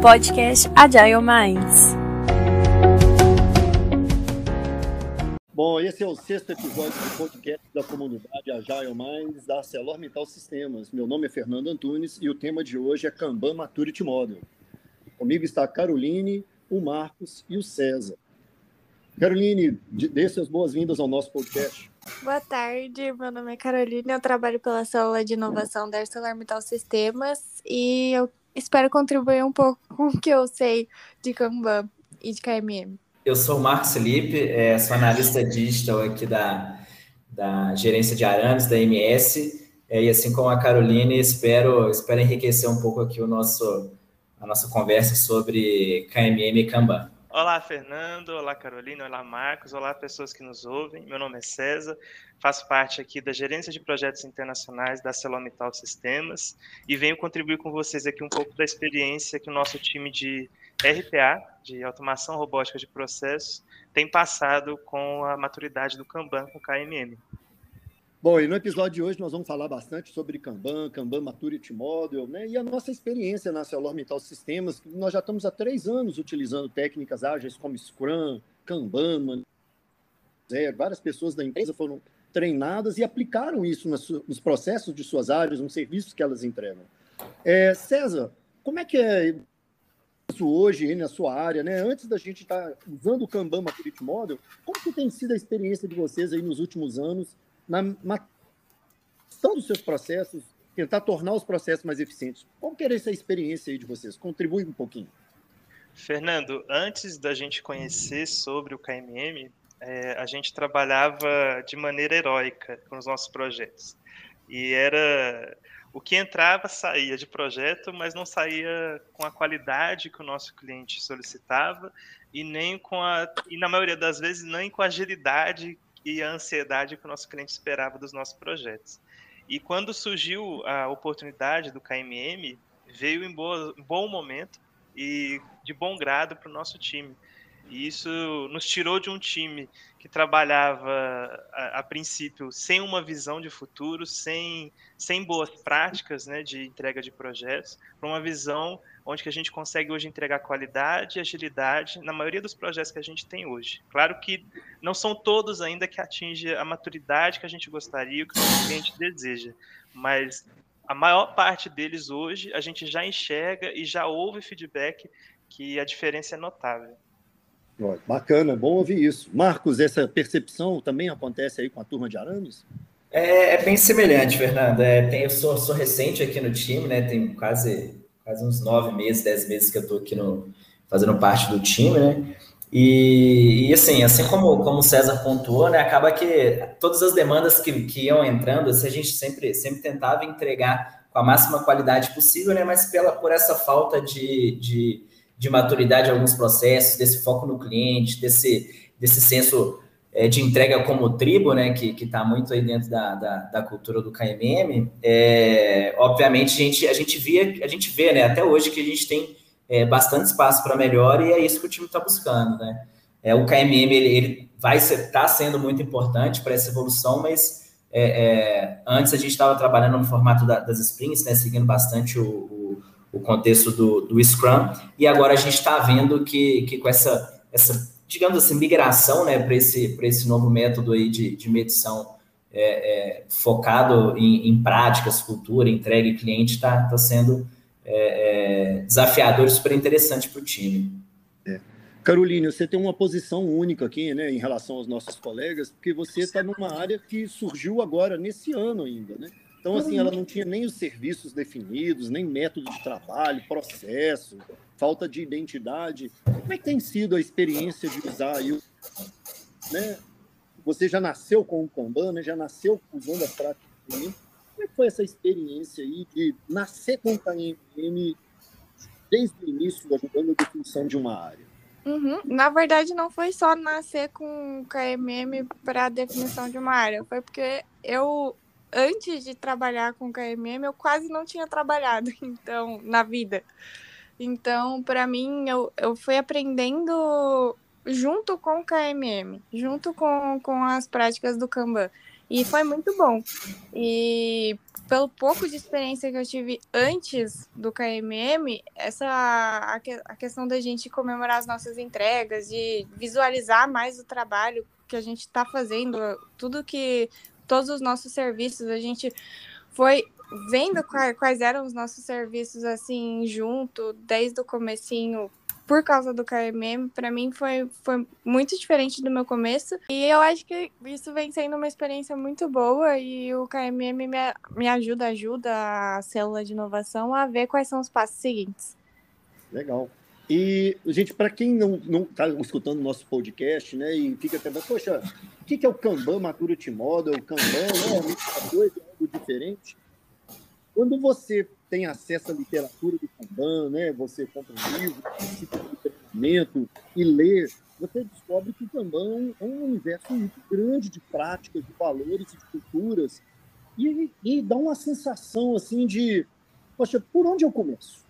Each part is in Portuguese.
podcast Agile Minds. Bom, esse é o sexto episódio do podcast da comunidade Agile Minds da ArcelorMittal Sistemas. Meu nome é Fernando Antunes e o tema de hoje é Kanban Maturity Model. Comigo está a Caroline, o Marcos e o César. Caroline, dê suas boas-vindas ao nosso podcast. Boa tarde, meu nome é Caroline, eu trabalho pela célula de inovação da ArcelorMittal Sistemas e eu espero contribuir um pouco com o que eu sei de Kanban e de KMM. Eu sou o Marcos Felipe, é, sou analista digital aqui da, da gerência de arames da MS, é, e assim como a Caroline, espero, espero enriquecer um pouco aqui o nosso, a nossa conversa sobre KMM e Kanban. Olá, Fernando. Olá, Carolina. Olá, Marcos. Olá, pessoas que nos ouvem. Meu nome é César. Faço parte aqui da Gerência de Projetos Internacionais da Celomital Sistemas e venho contribuir com vocês aqui um pouco da experiência que o nosso time de RPA, de Automação Robótica de Processos, tem passado com a maturidade do Kanban com o KMM. Bom, e no episódio de hoje nós vamos falar bastante sobre Kanban, Kanban Maturity Model, né? E a nossa experiência na ArcelorMittal Sistemas, que nós já estamos há três anos utilizando técnicas ágeis como Scrum, Kanban, várias pessoas da empresa foram treinadas e aplicaram isso nos processos de suas áreas, nos serviços que elas entregam. É, César, como é que é isso hoje na sua área, né? Antes da gente estar tá usando o Kanban Maturity Model, como que tem sido a experiência de vocês aí nos últimos anos na gestão dos seus processos, tentar tornar os processos mais eficientes. Qual que era essa experiência aí de vocês? Contribui um pouquinho. Fernando, antes da gente conhecer sobre o KMM, é, a gente trabalhava de maneira heróica com os nossos projetos. E era o que entrava saía de projeto, mas não saía com a qualidade que o nosso cliente solicitava e nem com a e na maioria das vezes nem com a agilidade e a ansiedade que o nosso cliente esperava dos nossos projetos. E quando surgiu a oportunidade do KMM, veio em, boa, bom momento e de bom grado para o nosso time. E isso nos tirou de um time que trabalhava, a, a, princípio, sem uma visão de futuro, sem, sem boas práticas né, de entrega de projetos, para uma visão onde que a gente consegue hoje entregar qualidade e agilidade na maioria dos projetos que a gente tem hoje. Claro que não são todos ainda que atingem a maturidade que a gente gostaria, que o cliente deseja, mas a maior parte deles hoje a gente já enxerga e já ouve feedback que a diferença é notável. Bacana, bom ouvir isso. Marcos, essa percepção também acontece aí com a turma de arames? É, é bem semelhante, Fernando. É, tem, eu sou, sou recente aqui no time, né? Tem quase faz uns nove meses, dez meses que eu estou aqui no, fazendo parte do time, né? E, e, assim, assim como, como o César pontuou, né, acaba que todas as demandas que, que iam entrando, assim, a gente sempre, sempre tentava entregar com a máxima qualidade possível, né, mas pela, por essa falta de, de, de maturidade em alguns processos, desse foco no cliente, desse, desse senso de entrega como tribo, né, que está muito aí dentro da, da, da, cultura do KMM, é, obviamente a gente, a gente via, a gente vê, né, até hoje que a gente tem é, bastante espaço para melhor e é isso que o time está buscando, né. É, o KMM ele, ele vai ser, tá sendo muito importante para essa evolução, mas é, é, antes a gente estava trabalhando no formato da, das sprints, né, seguindo bastante o, o, o contexto do, do Scrum, e agora a gente está vendo que, que com essa, essa digamos assim, migração né, para esse, esse novo método aí de, de medição é, é, focado em, em, práticas, cultura, entrega e cliente, está tá sendo é, é, desafiador e super interessante para o time. É. Caroline, você tem uma posição única aqui né, em relação aos nossos colegas, porque você está numa área que surgiu agora, nesse ano ainda, né? Então, assim, ela não tinha nem os serviços definidos, nem método de trabalho, processo, falta de identidade. Como é que tem sido a experiência de usar aí? Né? Você já nasceu com o Kanban, né? já nasceu usando as práticas Como é que foi essa experiência aí de nascer com o KMM desde o início, ajudando a definição de uma área? Uhum. Na verdade, não foi só nascer com o KMM para definição de uma área, foi porque eu antes de trabalhar com KMM, eu quase não tinha trabalhado, então, na vida. Então, para mim, eu, eu fui aprendendo junto com o KMM, junto com, com as práticas do Kanban. E foi muito bom. E pelo pouco de experiência que eu tive antes do KMM, essa a, a questão da gente comemorar as nossas entregas, de visualizar mais o trabalho que a gente está fazendo, tudo que todos os nossos serviços, a gente foi vendo quais, eram os nossos serviços assim junto desde o comecinho por causa do KMM, para mim foi, foi muito diferente do meu começo. E eu acho que isso vem sendo uma experiência muito boa e o KMM me, me ajuda, ajuda a célula de inovação a ver quais são os passos seguintes. Legal. E, gente, para quem não está escutando o nosso podcast, né, e fica pensando, poxa, o que, que é o Kanban Maturity Model? O Kanban não é muita coisa, é algo diferente. Quando você tem acesso à literatura do Kanban, né? Você compra um livro, participa do treinamento e lê, você descobre que o Kanban é um universo muito grande de práticas, de valores e de culturas e, e dá uma sensação assim de, poxa, por onde eu começo?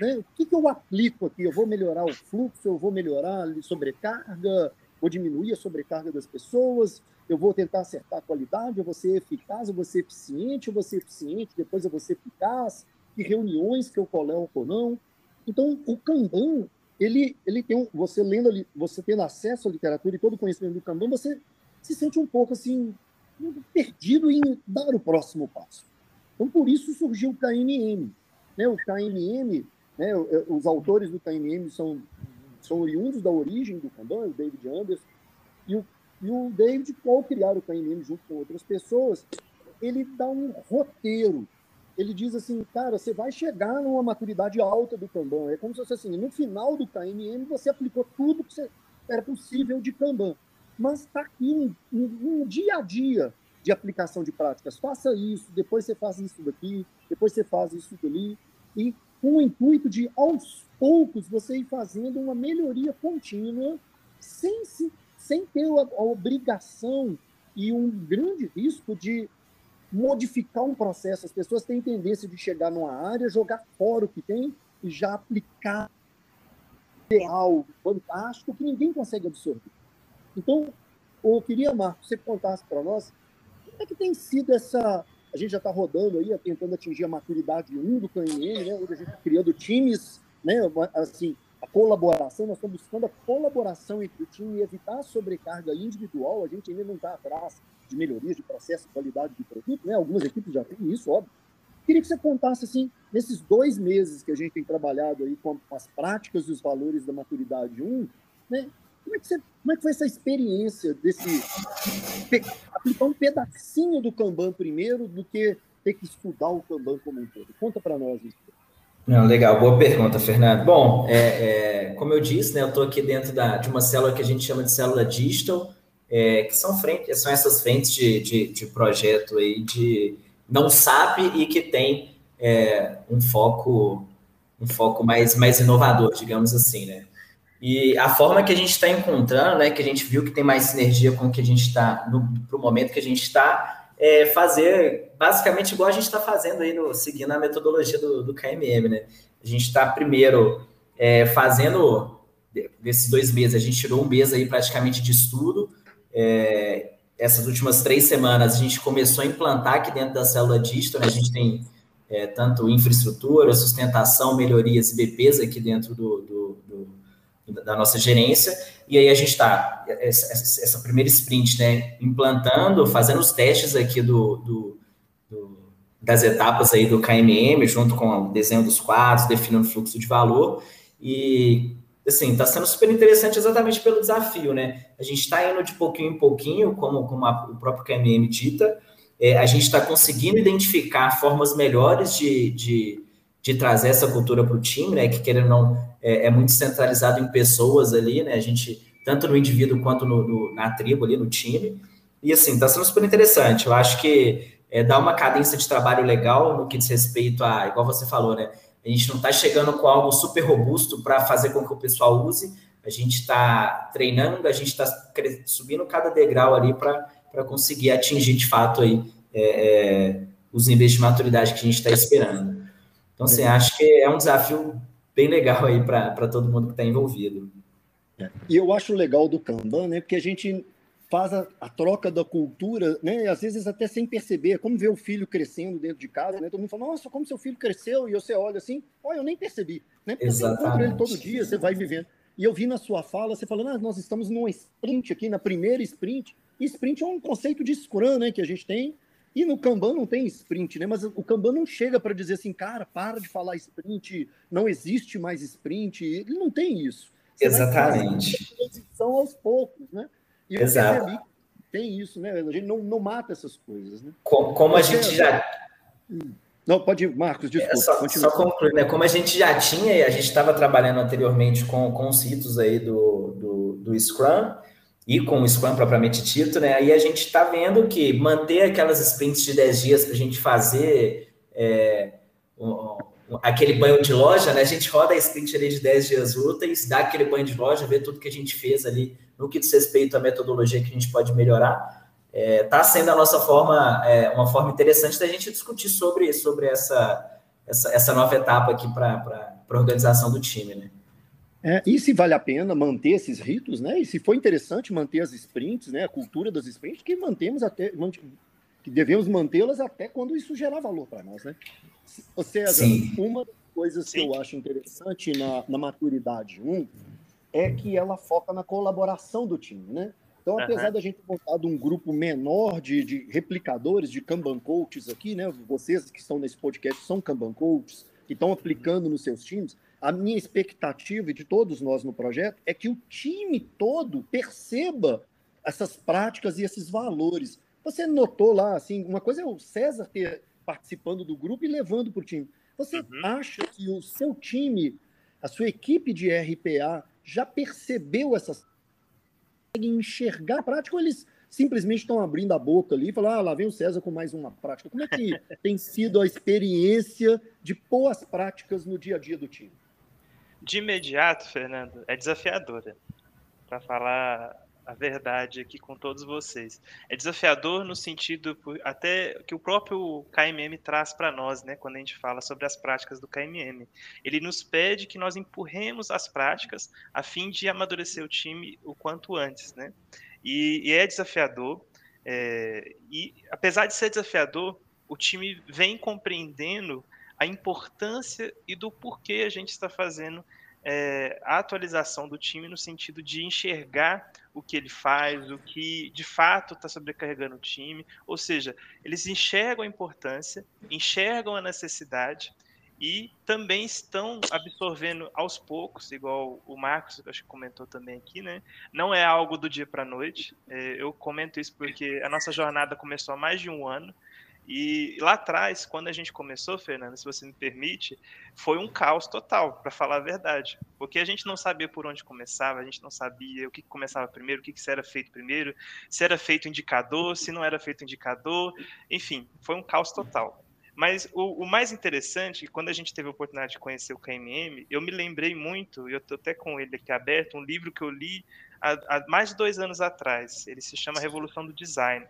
Né? O que, que eu aplico aqui? Eu vou melhorar o fluxo? Eu vou melhorar a sobrecarga? Vou diminuir a sobrecarga das pessoas? eu vou tentar acertar a qualidade, eu vou ser eficaz, eu vou ser eficiente, eu vou ser eficiente, depois eu vou ser eficaz, que reuniões que eu coloco ou não. Então, o Kanban, ele, ele tem um, você lendo ali, você tendo acesso à literatura e todo o conhecimento do Kanban, você se sente um pouco assim perdido em dar o próximo passo. Então, por isso surgiu o KNM. Né? O KNM, né? os autores do KNM são, são oriundos da origem do Kanban, o David Anderson, e o, e o David, ao criar o KNM junto com outras pessoas, ele dá um roteiro ele diz assim, cara, você vai chegar numa maturidade alta do Kanban. É como se fosse assim, no final do KMM você aplicou tudo que você, era possível de Kanban. Mas está aqui um, um, um, dia a dia de aplicação de práticas. Faça isso, depois você faz isso daqui, depois você faz isso dali. E com o intuito de, aos poucos, você ir fazendo uma melhoria contínua, sem, sem ter a, a obrigação e um grande risco de modificar um processo. As pessoas têm tendência de chegar numa área, jogar fora o que tem e já aplicar ideal, fantástico, que ninguém consegue absorver. Então, eu queria, Marcos, você contasse para nós como é que tem sido essa. A gente já está rodando aí, tentando atingir a maturidade 1 do KNN, né? A gente está criando times, né? Assim, a colaboração, nós estamos buscando a colaboração entre o time e evitar a sobrecarga individual. A gente ainda não está atrás de melhorias de processo, qualidade de produto, né? Algumas equipes já têm isso, óbvio. Queria que você contasse, assim, nesses dois meses que a gente tem trabalhado aí com as práticas e os valores da maturidade 1, né? Como é que, você, como é que foi essa experiência desse aplicar um pedacinho do Kanban primeiro do que ter que estudar o Kanban como um todo? Conta para nós isso. Não, legal, boa pergunta, Fernando. Bom, é, é, como eu disse, né, eu estou aqui dentro da, de uma célula que a gente chama de célula digital, é, que são, frente, são essas frentes de, de, de, projeto aí de não sabe e que tem é, um foco um foco mais, mais inovador, digamos assim, né? E a forma que a gente está encontrando, né, que a gente viu que tem mais sinergia com o que a gente está, para o momento que a gente está, é fazer basicamente igual a gente está fazendo aí, no, seguindo a metodologia do, do KMM, né? A gente está primeiro é, fazendo, desses dois meses, a gente tirou um mês aí praticamente de estudo, é, essas últimas três semanas a gente começou a implantar aqui dentro da célula digital, né? a gente tem é, tanto infraestrutura, sustentação, melhorias e BPs aqui dentro do, do, do, da nossa gerência, e aí a gente está, essa, essa, primeira sprint, né, implantando, fazendo os testes aqui do, do, das etapas aí do KMM, junto com o desenho dos quadros, definindo o fluxo de valor, e assim, está sendo super interessante exatamente pelo desafio, né? A gente está indo de pouquinho em pouquinho, como, como a, o próprio KMM dita, é, a gente está conseguindo identificar formas melhores de, de, de trazer essa cultura para o time, né? Que querendo ou não, é, é, muito centralizado em pessoas ali, né? A gente, tanto no indivíduo quanto no, no na tribo ali, no time. E assim, está sendo super interessante. Eu acho que é, dá uma cadência de trabalho legal no que diz respeito a, igual você falou, né? A gente não está chegando com algo super robusto para fazer com que o pessoal use. A gente está treinando, a gente está subindo cada degrau ali para conseguir atingir de fato aí é, é, os níveis de maturidade que a gente está esperando. Então, assim, acho que é um desafio bem legal aí para todo mundo que está envolvido. É. E eu acho legal do Kanban, né? Porque a gente faz a, a, troca da cultura, né? Às vezes até sem perceber, como ver o filho crescendo dentro de casa, né? Todo mundo fala, nossa, como seu filho cresceu, e você olha assim, olha, eu nem percebi, né? Porque Exatamente. você encontra ele todo dia, você vai vivendo. E eu vi na sua fala, você falando, ah, nós estamos numa sprint aqui, na primeira sprint. E sprint é um conceito de Scrum, né, que a gente tem. E no Kanban não tem sprint, né? Mas o Kanban não chega para dizer assim, cara, para de falar sprint, não existe mais sprint. Ele não tem isso. Você Exatamente. Transição aos poucos, né? E Exato. eu tem isso, né? A gente não, não mata essas coisas, né? Como, como a gente já. Hum. Não, pode ir, Marcos, desculpa. É, só, só concluir, né? Como a gente já tinha, a gente estava trabalhando anteriormente com, com os ritos aí do, do, do Scrum e com o Scrum propriamente dito, né? Aí a gente está vendo que manter aquelas sprints de 10 dias para a gente fazer é, um, um, aquele banho de loja, né? A gente roda a sprint ali de 10 dias úteis, dá aquele banho de loja, vê tudo que a gente fez ali no que diz respeito à metodologia que a gente pode melhorar está é, tá sendo a nossa forma, é, uma forma interessante da gente discutir sobre, sobre essa, essa, essa nova etapa aqui para a organização do time, né? É, e se vale a pena manter esses ritos, né? E se for interessante manter as sprints, né? A cultura das sprints, que mantemos até, que devemos mantê-las até quando isso gerar valor para nós, né? Ou seja, Sim. uma das coisas Sim. que eu acho interessante na, na maturidade 1 é que ela foca na colaboração do time, né? Então, apesar uhum. da gente montar um grupo menor de, de, replicadores, de Kanban coaches aqui, né? Vocês que estão nesse podcast são Kanban coaches, que estão aplicando nos seus times. A minha expectativa, e de todos nós no projeto, é que o time todo perceba essas práticas e esses valores. Você notou lá, assim, uma coisa é o César ter participando do grupo e levando para o time. Você uhum. acha que o seu time, a sua equipe de RPA, já percebeu essas enxergar a prática ou eles simplesmente estão abrindo a boca ali e falam, ah, lá vem o César com mais uma prática. Como é que tem sido a experiência de pôr as práticas no dia a dia do time? De imediato, Fernando, é desafiadora. Para falar a verdade aqui com todos vocês. É desafiador no sentido até que o próprio KMM traz para nós, né, quando a gente fala sobre as práticas do KMM. Ele nos pede que nós empurremos as práticas a fim de amadurecer o time o quanto antes, né? E, e é desafiador. É, e apesar de ser desafiador, o time vem compreendendo a importância e do porquê a gente está fazendo é, a atualização do time no sentido de enxergar o que ele faz, o que de fato está sobrecarregando o time. Ou seja, eles enxergam a importância, enxergam a necessidade e também estão absorvendo aos poucos, igual o Marcos acho que comentou também aqui, né? Não é algo do dia para a noite. É, eu comento isso porque a nossa jornada começou há mais de um ano e lá atrás, quando a gente começou, Fernanda, se você me permite, foi um caos total, para falar a verdade. Porque a gente não sabia por onde começava, a gente não sabia o que começava primeiro, o que era feito primeiro, se era feito indicador, se não era feito indicador, enfim, foi um caos total. Mas o, o, mais interessante, quando a gente teve a oportunidade de conhecer o KMM, eu me lembrei muito, e eu estou até com ele aqui aberto, um livro que eu li há, há mais de dois anos atrás. Ele se chama Revolução do Design.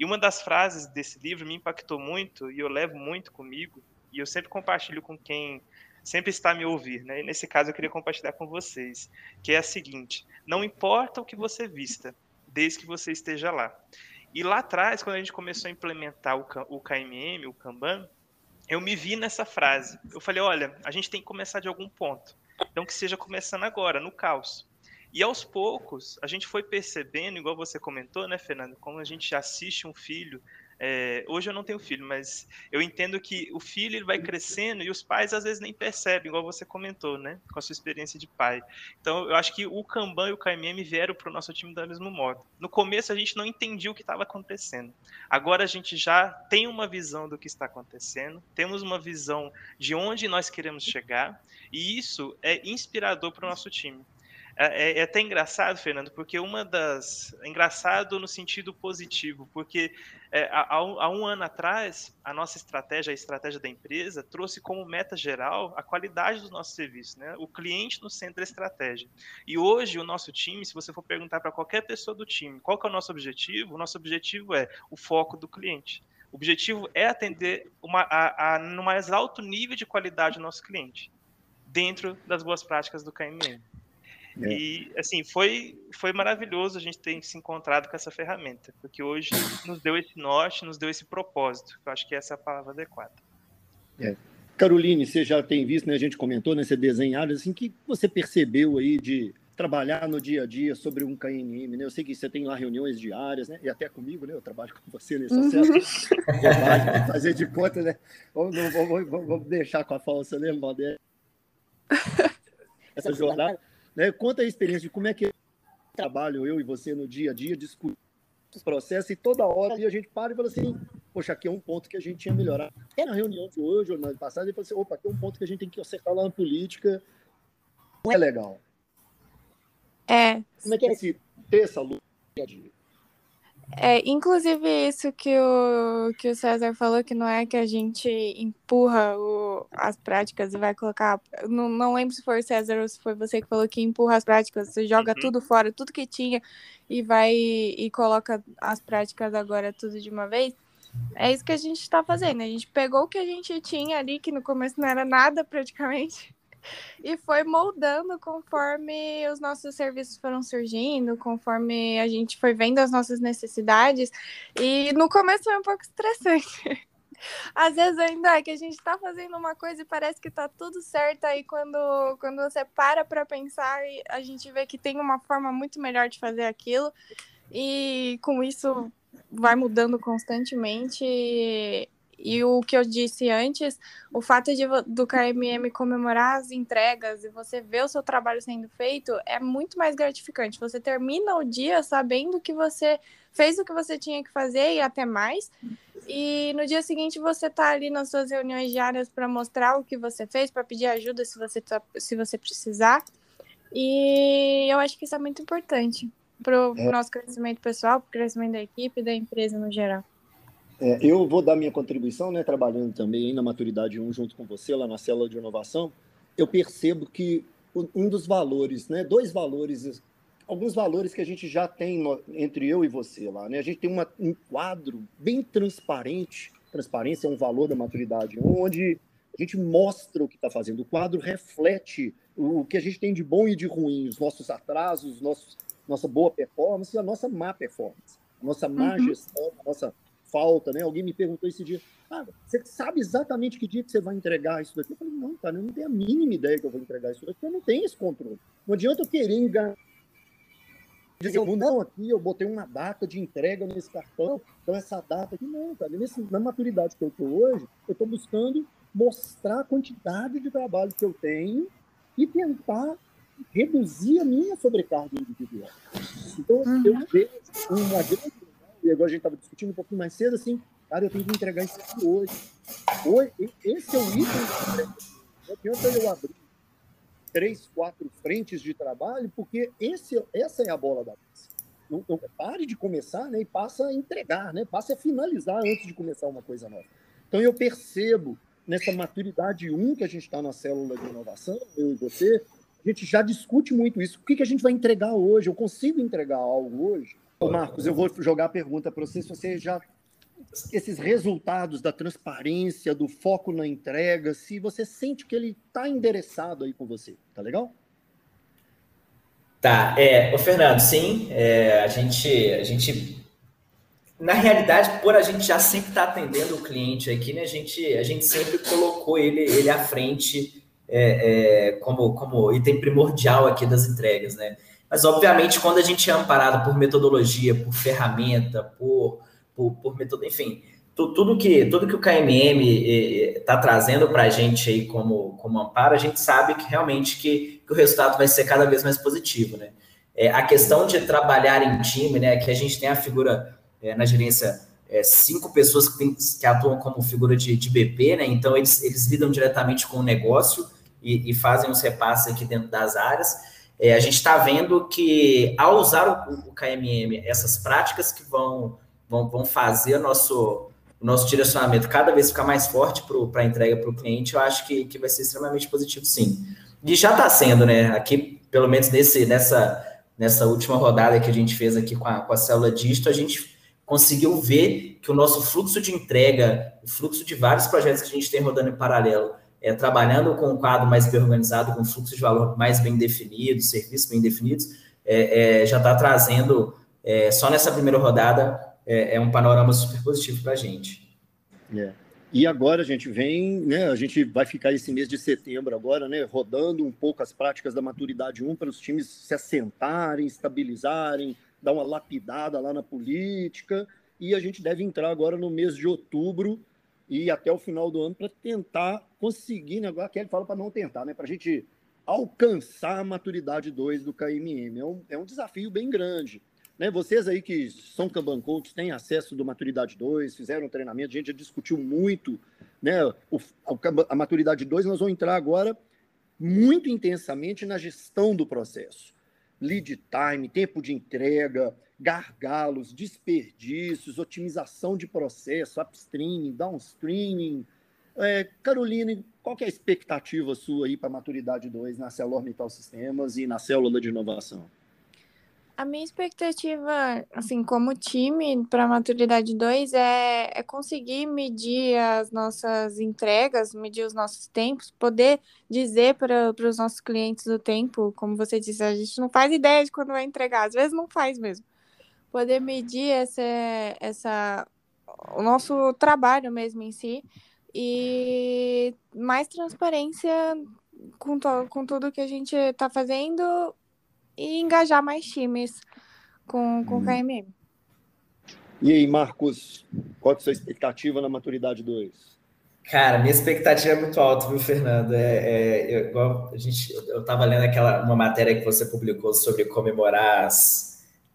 E uma das frases desse livro me impactou muito e eu levo muito comigo, e eu sempre compartilho com quem sempre está me ouvir, né? E nesse caso eu queria compartilhar com vocês, que é a seguinte: não importa o que você vista, desde que você esteja lá. E lá atrás, quando a gente começou a implementar o KMM, o Kanban, eu me vi nessa frase. Eu falei, olha, a gente tem que começar de algum ponto. Então que seja começando agora, no caos. E aos poucos, a gente foi percebendo, igual você comentou, né, Fernando, como a gente assiste um filho. É, hoje eu não tenho filho, mas eu entendo que o filho ele vai crescendo e os pais às vezes nem percebem, igual você comentou, né, com a sua experiência de pai. Então eu acho que o Kanban e o KMM vieram para o nosso time do mesmo modo. No começo a gente não entendia o que estava acontecendo. Agora a gente já tem uma visão do que está acontecendo, temos uma visão de onde nós queremos chegar e isso é inspirador para o nosso time. É, é, é, até engraçado, Fernando, porque uma das. Engraçado no sentido positivo, porque é, há, há, um ano atrás, a nossa estratégia, a estratégia da empresa, trouxe como meta geral a qualidade do nosso serviço, né? o cliente no centro da estratégia. E hoje, o nosso time, se você for perguntar para qualquer pessoa do time qual é o nosso objetivo, o nosso objetivo é o foco do cliente. O objetivo é atender uma, a, a, no mais alto nível de qualidade do nosso cliente, dentro das boas práticas do KMM. É. E, assim, foi, foi maravilhoso a gente ter se encontrado com essa ferramenta, porque hoje nos deu esse norte, nos deu esse propósito, eu acho que essa é a palavra adequada. É. Caroline, você já tem visto, né, a gente comentou, né, você desenhado, assim, que você percebeu aí de trabalhar no dia a dia sobre um KNM, né? Eu sei que você tem lá reuniões diárias, né? E até comigo, né? Eu trabalho com você nesse acesso. fazer de conta, né? Vamos, vamos, vamos, vamos deixar com a falsa, né, modéstia? Essa jornada. Né? Conta a experiência de como é que eu trabalho, eu e você, no dia a dia, discutindo os processos, e toda hora a gente para e fala assim, poxa, aqui é um ponto que a gente tinha melhorar. Até na reunião de hoje, ou na passada, ele falou assim, opa, aqui é um ponto que a gente tem que acertar lá na política. Não é legal. É. Como é que é esse, ter essa luta dia a dia? É, inclusive isso que o, que o César falou, que não é que a gente empurra o, as práticas e vai colocar. Não, não lembro se foi o César ou se foi você que falou que empurra as práticas, você joga uhum. tudo fora, tudo que tinha, e vai e coloca as práticas agora tudo de uma vez. É isso que a gente está fazendo. A gente pegou o que a gente tinha ali, que no começo não era nada praticamente, e foi moldando conforme os nossos serviços foram surgindo, conforme a gente foi vendo as nossas necessidades. E no começo foi um pouco estressante. Às vezes ainda é que a gente está fazendo uma coisa e parece que está tudo certo, aí quando, quando você para para pensar, a gente vê que tem uma forma muito melhor de fazer aquilo, e com isso vai mudando constantemente e o que eu disse antes, o fato de, do KMM comemorar as entregas e você ver o seu trabalho sendo feito é muito mais gratificante. Você termina o dia sabendo que você fez o que você tinha que fazer e até mais. E no dia seguinte você está ali nas suas reuniões diárias para mostrar o que você fez, para pedir ajuda se você, tá, se você precisar. E eu acho que isso é muito importante para o é. nosso crescimento pessoal, para o crescimento da equipe e da empresa no geral. É, eu vou dar minha contribuição, né, trabalhando também na Maturidade 1 junto com você, lá na célula de inovação. Eu percebo que um dos valores, né, dois valores, alguns valores que a gente já tem no, entre eu e você lá. Né? A gente tem uma, um quadro bem transparente, transparência é um valor da Maturidade, onde a gente mostra o que está fazendo. O quadro reflete o, o que a gente tem de bom e de ruim, os nossos atrasos, nossos, nossa boa performance e a nossa má performance, a nossa má uhum. gestão, a nossa falta, né? Alguém me perguntou esse dia, ah, você sabe exatamente que dia que você vai entregar isso daqui? Eu falei, não, cara, eu não tenho a mínima ideia que eu vou entregar isso daqui, eu não tenho esse controle. Não adianta eu querer enganar. Dizer, não, aqui eu botei uma data de entrega nesse cartão, então essa data aqui, não, cara. Nesse, na maturidade que eu estou hoje, eu estou buscando mostrar a quantidade de trabalho que eu tenho e tentar reduzir a minha sobrecarga individual. Então, uhum. eu vejo uma grande e agora a gente estava discutindo um pouquinho mais cedo, assim, cara, eu tenho que entregar isso aqui hoje. hoje esse é o item Não adianta eu abrir três, quatro frentes de trabalho, porque esse, essa é a bola da vez. Não, não, pare de começar né, e passa a entregar, né, passa a finalizar antes de começar uma coisa nova. Então eu percebo nessa maturidade 1 que a gente está na célula de inovação, eu e você, a gente já discute muito isso. O que, que a gente vai entregar hoje? Eu consigo entregar algo hoje? Ô Marcos, eu vou jogar a pergunta para você, se você já esses resultados da transparência, do foco na entrega, se você sente que ele está endereçado aí com você, tá legal? Tá, é, o Fernando, sim, é, a gente, a gente, na realidade, por a gente já sempre estar tá atendendo o cliente aqui, né, a gente, a gente sempre colocou ele, ele à frente é, é, como, como item primordial aqui das entregas, né? Mas, obviamente, quando a gente é amparado por metodologia, por ferramenta, por, por, por método, enfim, tu, tudo, que, tudo que o KMM está trazendo para a gente aí como, como amparo, a gente sabe que realmente que, que o resultado vai ser cada vez mais positivo, né? É, a questão de trabalhar em time, né? Que a gente tem a figura é, na gerência é, cinco pessoas que, tem, que, atuam como figura de, de BP, né? Então eles, eles lidam diretamente com o negócio e, e fazem os repasses aqui dentro das áreas. É, a gente está vendo que, ao usar o, o, KMM, essas práticas que vão, vão, vão fazer o nosso, o nosso direcionamento cada vez ficar mais forte para a entrega para o cliente, eu acho que, que vai ser extremamente positivo, sim. E já está sendo, né? Aqui, pelo menos nesse, nessa, nessa última rodada que a gente fez aqui com a, com a célula disto, a gente conseguiu ver que o nosso fluxo de entrega, o fluxo de vários projetos que a gente tem rodando em paralelo, é, trabalhando com um quadro mais bem organizado, com fluxo de valor mais bem definido, serviços bem definidos, é, é, já está trazendo, é, só nessa primeira rodada, é, é um panorama super positivo para a gente. Yeah. E agora a gente vem, né? A gente vai ficar esse mês de setembro agora, né? Rodando um pouco as práticas da maturidade 1 para os times se assentarem, estabilizarem, dar uma lapidada lá na política. E a gente deve entrar agora no mês de outubro e até o final do ano para tentar conseguir? Agora a Kelly fala para não tentar, né? Para a gente alcançar a maturidade 2 do KMM. É um, é um desafio bem grande. Né, vocês aí que são Kanban têm acesso do Maturidade 2, fizeram treinamento, a gente já discutiu muito né, o, a, a Maturidade 2, nós vamos entrar agora muito intensamente na gestão do processo. Lead time, tempo de entrega, gargalos, desperdícios, otimização de processo, upstreaming, downstreaming. É, Caroline, qual é a expectativa sua aí para a Maturidade 2 na Metal Sistemas e na Célula de Inovação? A minha expectativa, assim, como time para maturidade 2 é, é conseguir medir as nossas entregas, medir os nossos tempos, poder dizer para os nossos clientes o tempo, como você disse, a gente não faz ideia de quando vai entregar, às vezes não faz mesmo. Poder medir essa, essa, o nosso trabalho mesmo em si e mais transparência com, to, com tudo que a gente está fazendo e engajar mais times com, com o KMM. Hum. E aí, Marcos, qual é a sua expectativa na maturidade 2? Cara, minha expectativa é muito alta, viu, Fernando? É, é, igual a gente, eu estava lendo aquela uma matéria que você publicou sobre comemorar as,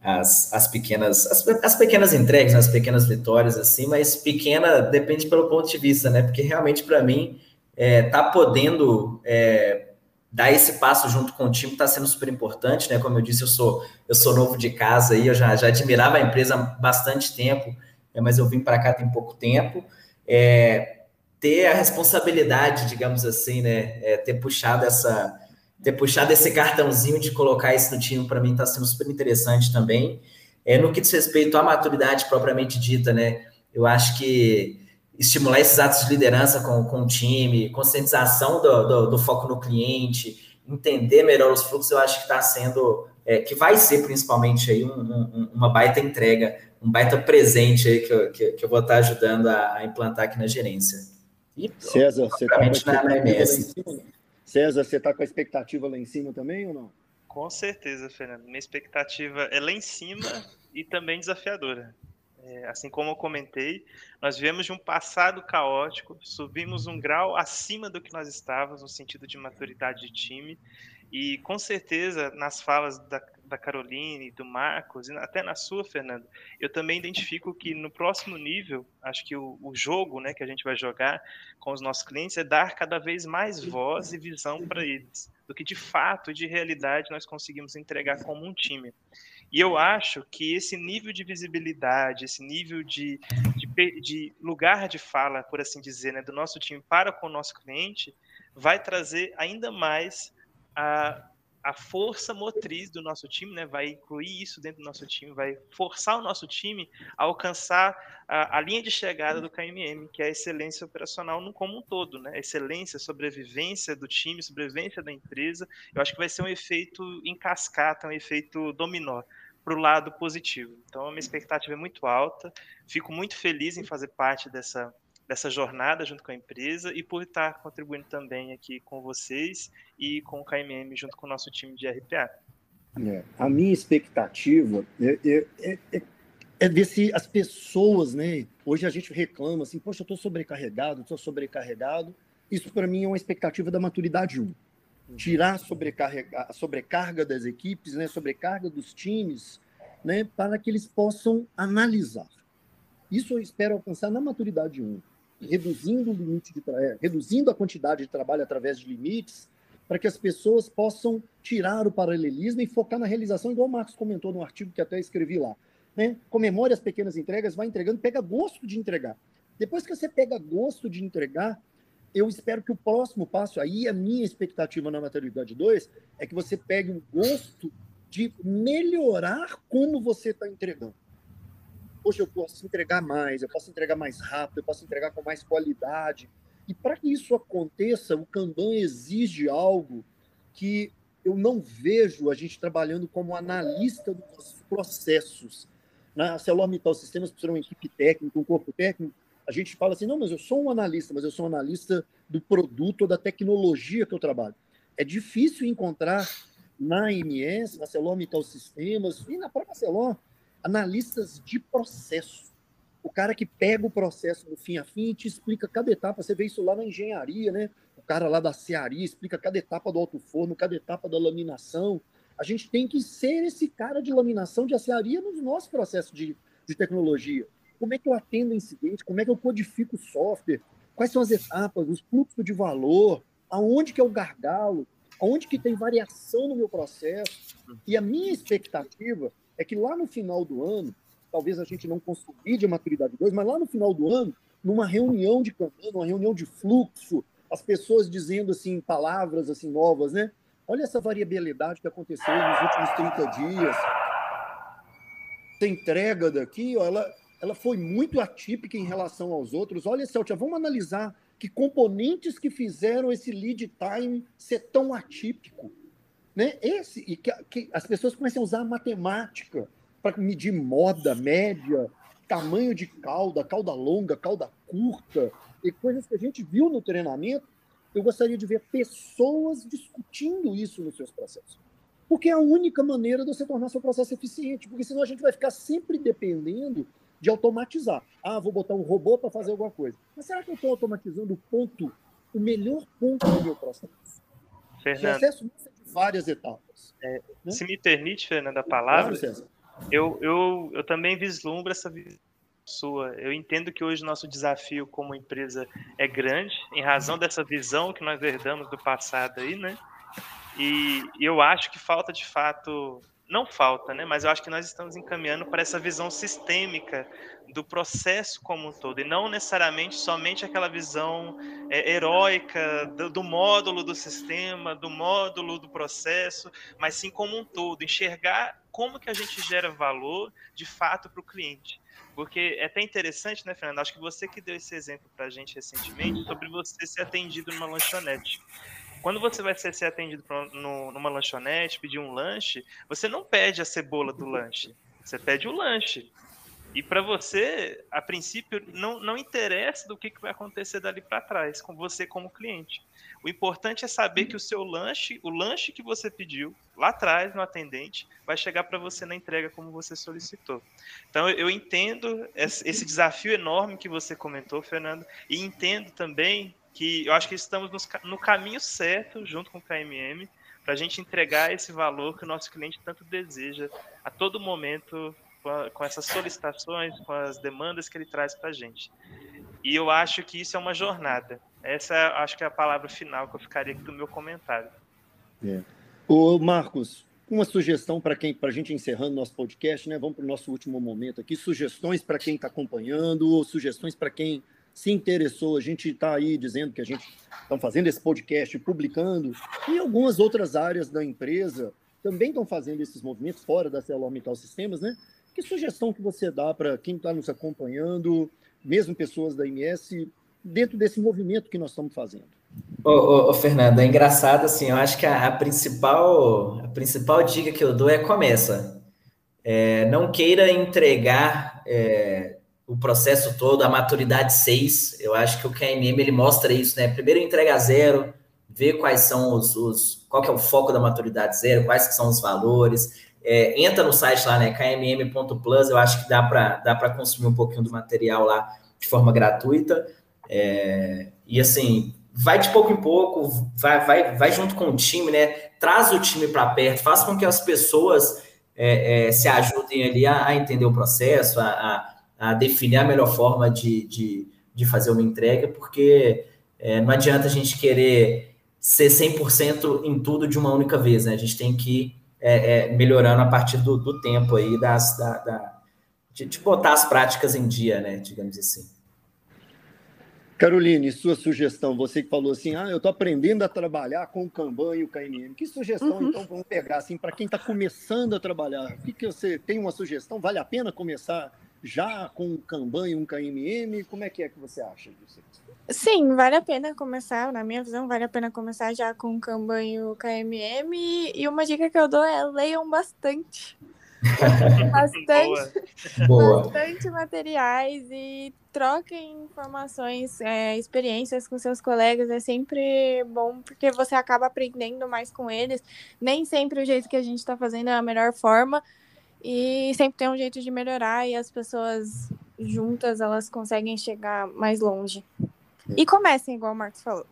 as, as pequenas as, as pequenas entregas, né, as pequenas vitórias, assim, mas pequena depende pelo ponto de vista, né? Porque realmente para mim é, tá podendo é, dar esse passo junto com o time está sendo super importante, né? Como eu disse, eu sou eu sou novo de casa aí, eu já, já admirava a empresa há bastante tempo, é, mas eu vim para cá tem pouco tempo. É, ter a responsabilidade, digamos assim, né? É, ter puxado essa ter puxado esse cartãozinho de colocar isso no time para mim está sendo super interessante também. É, no que diz respeito à maturidade propriamente dita, né? Eu acho que estimular esses atos de liderança com, com o time, conscientização do, do, do, foco no cliente, entender melhor os fluxos, eu acho que está sendo, é, que vai ser principalmente aí um, um, uma baita entrega, um baita presente aí que eu, que, que eu vou estar ajudando a, a, implantar aqui na gerência. E, César, você está na, MS. César, você está com a expectativa lá em cima também ou não? Com certeza, Fernando. Minha expectativa é lá em cima e também desafiadora. É, assim como eu comentei, nós viemos de um passado caótico, subimos um grau acima do que nós estávamos no sentido de maturidade de time, e com certeza nas falas da, da Caroline, do Marcos, e até na sua, Fernando, eu também identifico que no próximo nível, acho que o, o jogo né, que a gente vai jogar com os nossos clientes é dar cada vez mais voz e visão para eles, do que de fato e de realidade nós conseguimos entregar como um time. E eu acho que esse nível de visibilidade, esse nível de, de, de, lugar de fala, por assim dizer, né, do nosso time para com o nosso cliente, vai trazer ainda mais a, a força motriz do nosso time, né, vai incluir isso dentro do nosso time, vai forçar o nosso time a alcançar a, a linha de chegada do KMM, que é a excelência operacional no como um todo, né, excelência, sobrevivência do time, sobrevivência da empresa. Eu acho que vai ser um efeito em cascata, um efeito dominó para o lado positivo. Então, a minha expectativa é muito alta. Fico muito feliz em fazer parte dessa, dessa jornada junto com a empresa e por estar contribuindo também aqui com vocês e com o KMM junto com o nosso time de RPA. É, a minha expectativa é, é, é, é, ver se as pessoas, né? Hoje a gente reclama assim, poxa, eu estou sobrecarregado, estou sobrecarregado. Isso para mim é uma expectativa da maturidade 1 tirar a sobrecarga das equipes, né, sobrecarga dos times, né, para que eles possam analisar. Isso eu espero alcançar na maturidade 1, reduzindo o limite de é, reduzindo a quantidade de trabalho através de limites, para que as pessoas possam tirar o paralelismo e focar na realização, igual o Marcos comentou no artigo que até escrevi lá. Né? Comemore as pequenas entregas, vai entregando, pega gosto de entregar. Depois que você pega gosto de entregar, eu espero que o próximo passo, aí a minha expectativa na maternidade 2, é que você pegue o gosto de melhorar como você está entregando. Poxa, eu posso entregar mais, eu posso entregar mais rápido, eu posso entregar com mais qualidade. E para que isso aconteça, o Kanban exige algo que eu não vejo a gente trabalhando como analista dos processos. Na ArcelorMittal Sistemas, por ser uma equipe técnica, um corpo técnico, a gente fala assim, não, mas eu sou um analista, mas eu sou um analista do produto ou da tecnologia que eu trabalho. É difícil encontrar na MS, na ArcelorMittal Sistemas e na própria Arcelor, analistas de processo. O cara que pega o processo do fim a fim e te explica cada etapa. Você vê isso lá na engenharia, né? O cara lá da cearia explica cada etapa do alto forno, cada etapa da laminação. A gente tem que ser esse cara de laminação de acearia nos nossos processos de, de tecnologia. Como é que eu atendo incidente? Como é que eu codifico o software? Quais são as etapas, os fluxos de valor? Aonde que é o gargalo? Aonde que tem variação no meu processo? E a minha expectativa é que lá no final do ano, talvez a gente não consolide a maturidade 2, mas lá no final do ano, numa reunião de campanha, numa reunião de fluxo, as pessoas dizendo assim palavras assim novas, né? Olha essa variabilidade que aconteceu nos últimos 30 dias. Essa entrega daqui, ó, ela, ela foi muito atípica em relação aos outros. Olha, Celtia, vamos analisar que componentes que fizeram esse lead time ser tão atípico. Né? Esse, e que, que as pessoas começam a usar a matemática para medir moda, média, tamanho de cauda, cauda longa, cauda curta, e coisas que a gente viu no treinamento. Eu gostaria de ver pessoas discutindo isso nos seus processos. Porque é a única maneira de você tornar seu processo eficiente, porque senão a gente vai ficar sempre dependendo de automatizar. Ah, vou botar um robô para fazer alguma coisa. Mas será que eu estou automatizando o ponto, o melhor ponto do meu processo? Fernando, o processo várias etapas. É, né? Se me permite, Fernando, a palavra, claro, eu, eu, eu também vislumbro essa visão sua. Eu entendo que hoje nosso desafio como empresa é grande, em razão dessa visão que nós herdamos do passado aí, né? E eu acho que falta de fato, não falta, né? Mas eu acho que nós estamos encaminhando para essa visão sistêmica do processo como um todo, e não necessariamente somente aquela visão é, heróica do, do, módulo do sistema, do módulo do processo, mas sim como um todo, enxergar como que a gente gera valor de fato para o cliente. Porque é até interessante, né, Fernando? Acho que você que deu esse exemplo para a gente recentemente sobre você ser atendido numa lanchonete. Quando você vai ser, ser atendido pra, no, numa lanchonete, pedir um lanche, você não pede a cebola do lanche, você pede o lanche. E para você, a princípio, não, não interessa do que, que vai acontecer dali para trás, com você como cliente. O importante é saber que o seu lanche, o lanche que você pediu lá atrás no atendente, vai chegar para você na entrega como você solicitou. Então eu entendo esse desafio enorme que você comentou, Fernando, e entendo também que eu acho que estamos no caminho certo, junto com o KMM, para a gente entregar esse valor que o nosso cliente tanto deseja a todo momento com, a, com essas solicitações, com as demandas que ele traz para a gente. E eu acho que isso é uma jornada. Essa acho que é a palavra final que eu ficaria aqui do meu comentário. É. Ô, Marcos, uma sugestão para quem, para a gente encerrando nosso podcast, né? Vamos para o nosso último momento aqui. Sugestões para quem está acompanhando, ou sugestões para quem se interessou. A gente está aí dizendo que a gente está fazendo esse podcast, publicando, e algumas outras áreas da empresa também estão fazendo esses movimentos fora da ArcelorMittal Sistemas, né? Que sugestão que você dá para quem está nos acompanhando, mesmo pessoas da MS, dentro desse movimento que nós estamos fazendo? Ô, ô, ô Fernando, é engraçado assim, eu acho que a, a, principal, a principal dica que eu dou é começa. É, não queira entregar é, o processo todo, a maturidade 6, eu acho que o KMM ele mostra isso, né? Primeiro entrega zero, ver quais são os, os, qual que é o foco da maturidade zero, quais que são os valores, é, entra no site lá, né, kmm.plus, eu acho que dá para dá consumir um pouquinho do material lá de forma gratuita. É, e assim, vai de pouco em pouco, vai, vai, vai junto com o time, né? Traz o time para perto, faz com que as pessoas é, é, se ajudem ali a, a, entender o processo, a, a, a, definir a melhor forma de, de, de fazer uma entrega, porque é, não adianta a gente querer ser 100% em tudo de uma única vez, né? A gente tem que é, é, melhorando a partir do, do tempo aí, das, da, da de, de, botar as práticas em dia, né, digamos assim. Caroline, sua sugestão, você que falou assim, ah, eu estou aprendendo a trabalhar com o Kanban e o KNM. Que sugestão, uhum. então, vamos pegar, assim, para quem está começando a trabalhar? O que, que você tem uma sugestão? Vale a pena começar já com um Kanban e um KMM? Como é que é que você acha disso? Sim, vale a pena começar, na minha visão, vale a pena começar já com o Kanban e o KMM. E uma dica que eu dou é leiam bastante. bastante, Boa. bastante materiais e troquem informações, é, experiências com seus colegas. É sempre bom porque você acaba aprendendo mais com eles. Nem sempre o jeito que a gente está fazendo é a melhor forma. E sempre tem um jeito de melhorar e as pessoas juntas elas conseguem chegar mais longe. E comecem, igual o Marcos falou.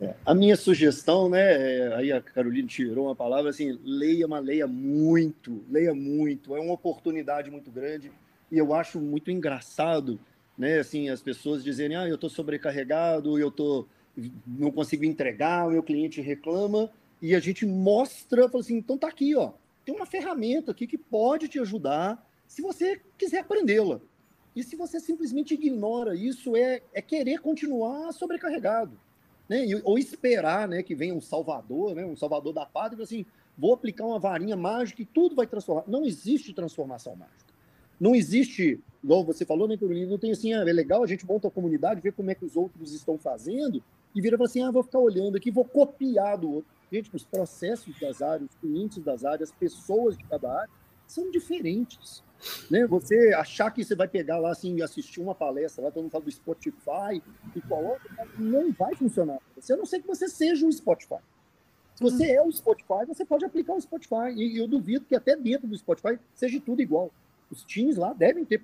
É, a minha sugestão, né? É, aí a Carolina tirou uma palavra assim: leia, mas leia muito, leia muito. É uma oportunidade muito grande e eu acho muito engraçado, né? Assim, as pessoas dizerem: ah, eu estou sobrecarregado, eu tô, não consigo entregar, o meu cliente reclama e a gente mostra, fala assim: então tá aqui, ó, tem uma ferramenta aqui que pode te ajudar se você quiser aprendê-la. E se você simplesmente ignora isso, é, é querer continuar sobrecarregado né? ou esperar né, que venha um salvador, né, um salvador da pátria, assim, vou aplicar uma varinha mágica e tudo vai transformar. Não existe transformação mágica. Não existe, igual você falou, né, Carolina, não tem assim, ah, é legal, a gente monta a comunidade, vê como é que os outros estão fazendo, e vira assim, ah, vou ficar olhando aqui, vou copiar do outro. Gente, os processos das áreas, os clientes das áreas, pessoas de cada área, são diferentes. Né? Você achar que você vai pegar lá assim e assistir uma palestra, lá todo mundo fala do Spotify e coloca, não vai funcionar. Você a não ser que você seja o Spotify. Se você é o Spotify, você pode aplicar o Spotify. E eu duvido que até dentro do Spotify seja tudo igual. Os times lá devem ter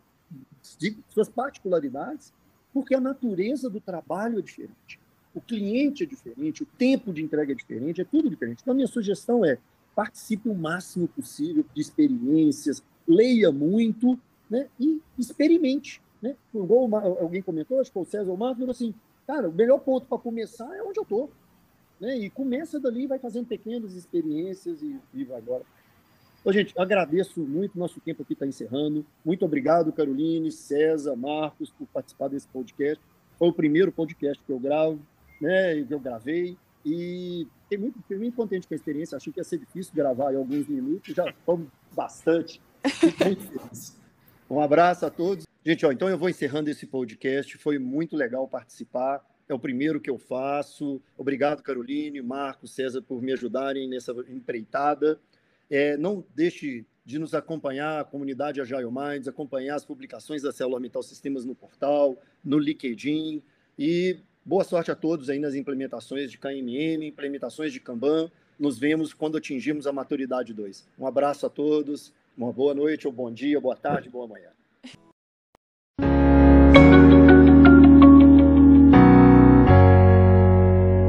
suas particularidades, porque a natureza do trabalho é diferente. O cliente é diferente, o tempo de entrega é diferente, é tudo diferente. Então, a minha sugestão é participe o máximo possível de experiências, leia muito né, e experimente. Né? Igual alguém comentou, acho que o César Omar, falou assim, cara, o melhor ponto para começar é onde eu estou. Né? E começa dali, vai fazendo pequenas experiências e, e vai agora. Então, gente, agradeço muito, nosso tempo aqui está encerrando. Muito obrigado, Caroline, César, Marcos, por participar desse podcast. Foi o primeiro podcast que eu gravo, né, eu gravei, e fiquei muito, fiquei muito contente com a experiência. Achei que ia ser difícil gravar em alguns minutos, já fomos bastante. Um abraço a todos. Gente, ó, então eu vou encerrando esse podcast. Foi muito legal participar. É o primeiro que eu faço. Obrigado, Caroline, Marcos, César, por me ajudarem nessa empreitada. É, não deixe de nos acompanhar, a comunidade Agile Minds, acompanhar as publicações da Célula Orbital Sistemas no portal, no LinkedIn. E boa sorte a todos aí nas implementações de KMM, implementações de Kanban. Nos vemos quando atingirmos a maturidade 2. Um abraço a todos. Uma boa noite, ou bom dia, boa tarde, boa manhã.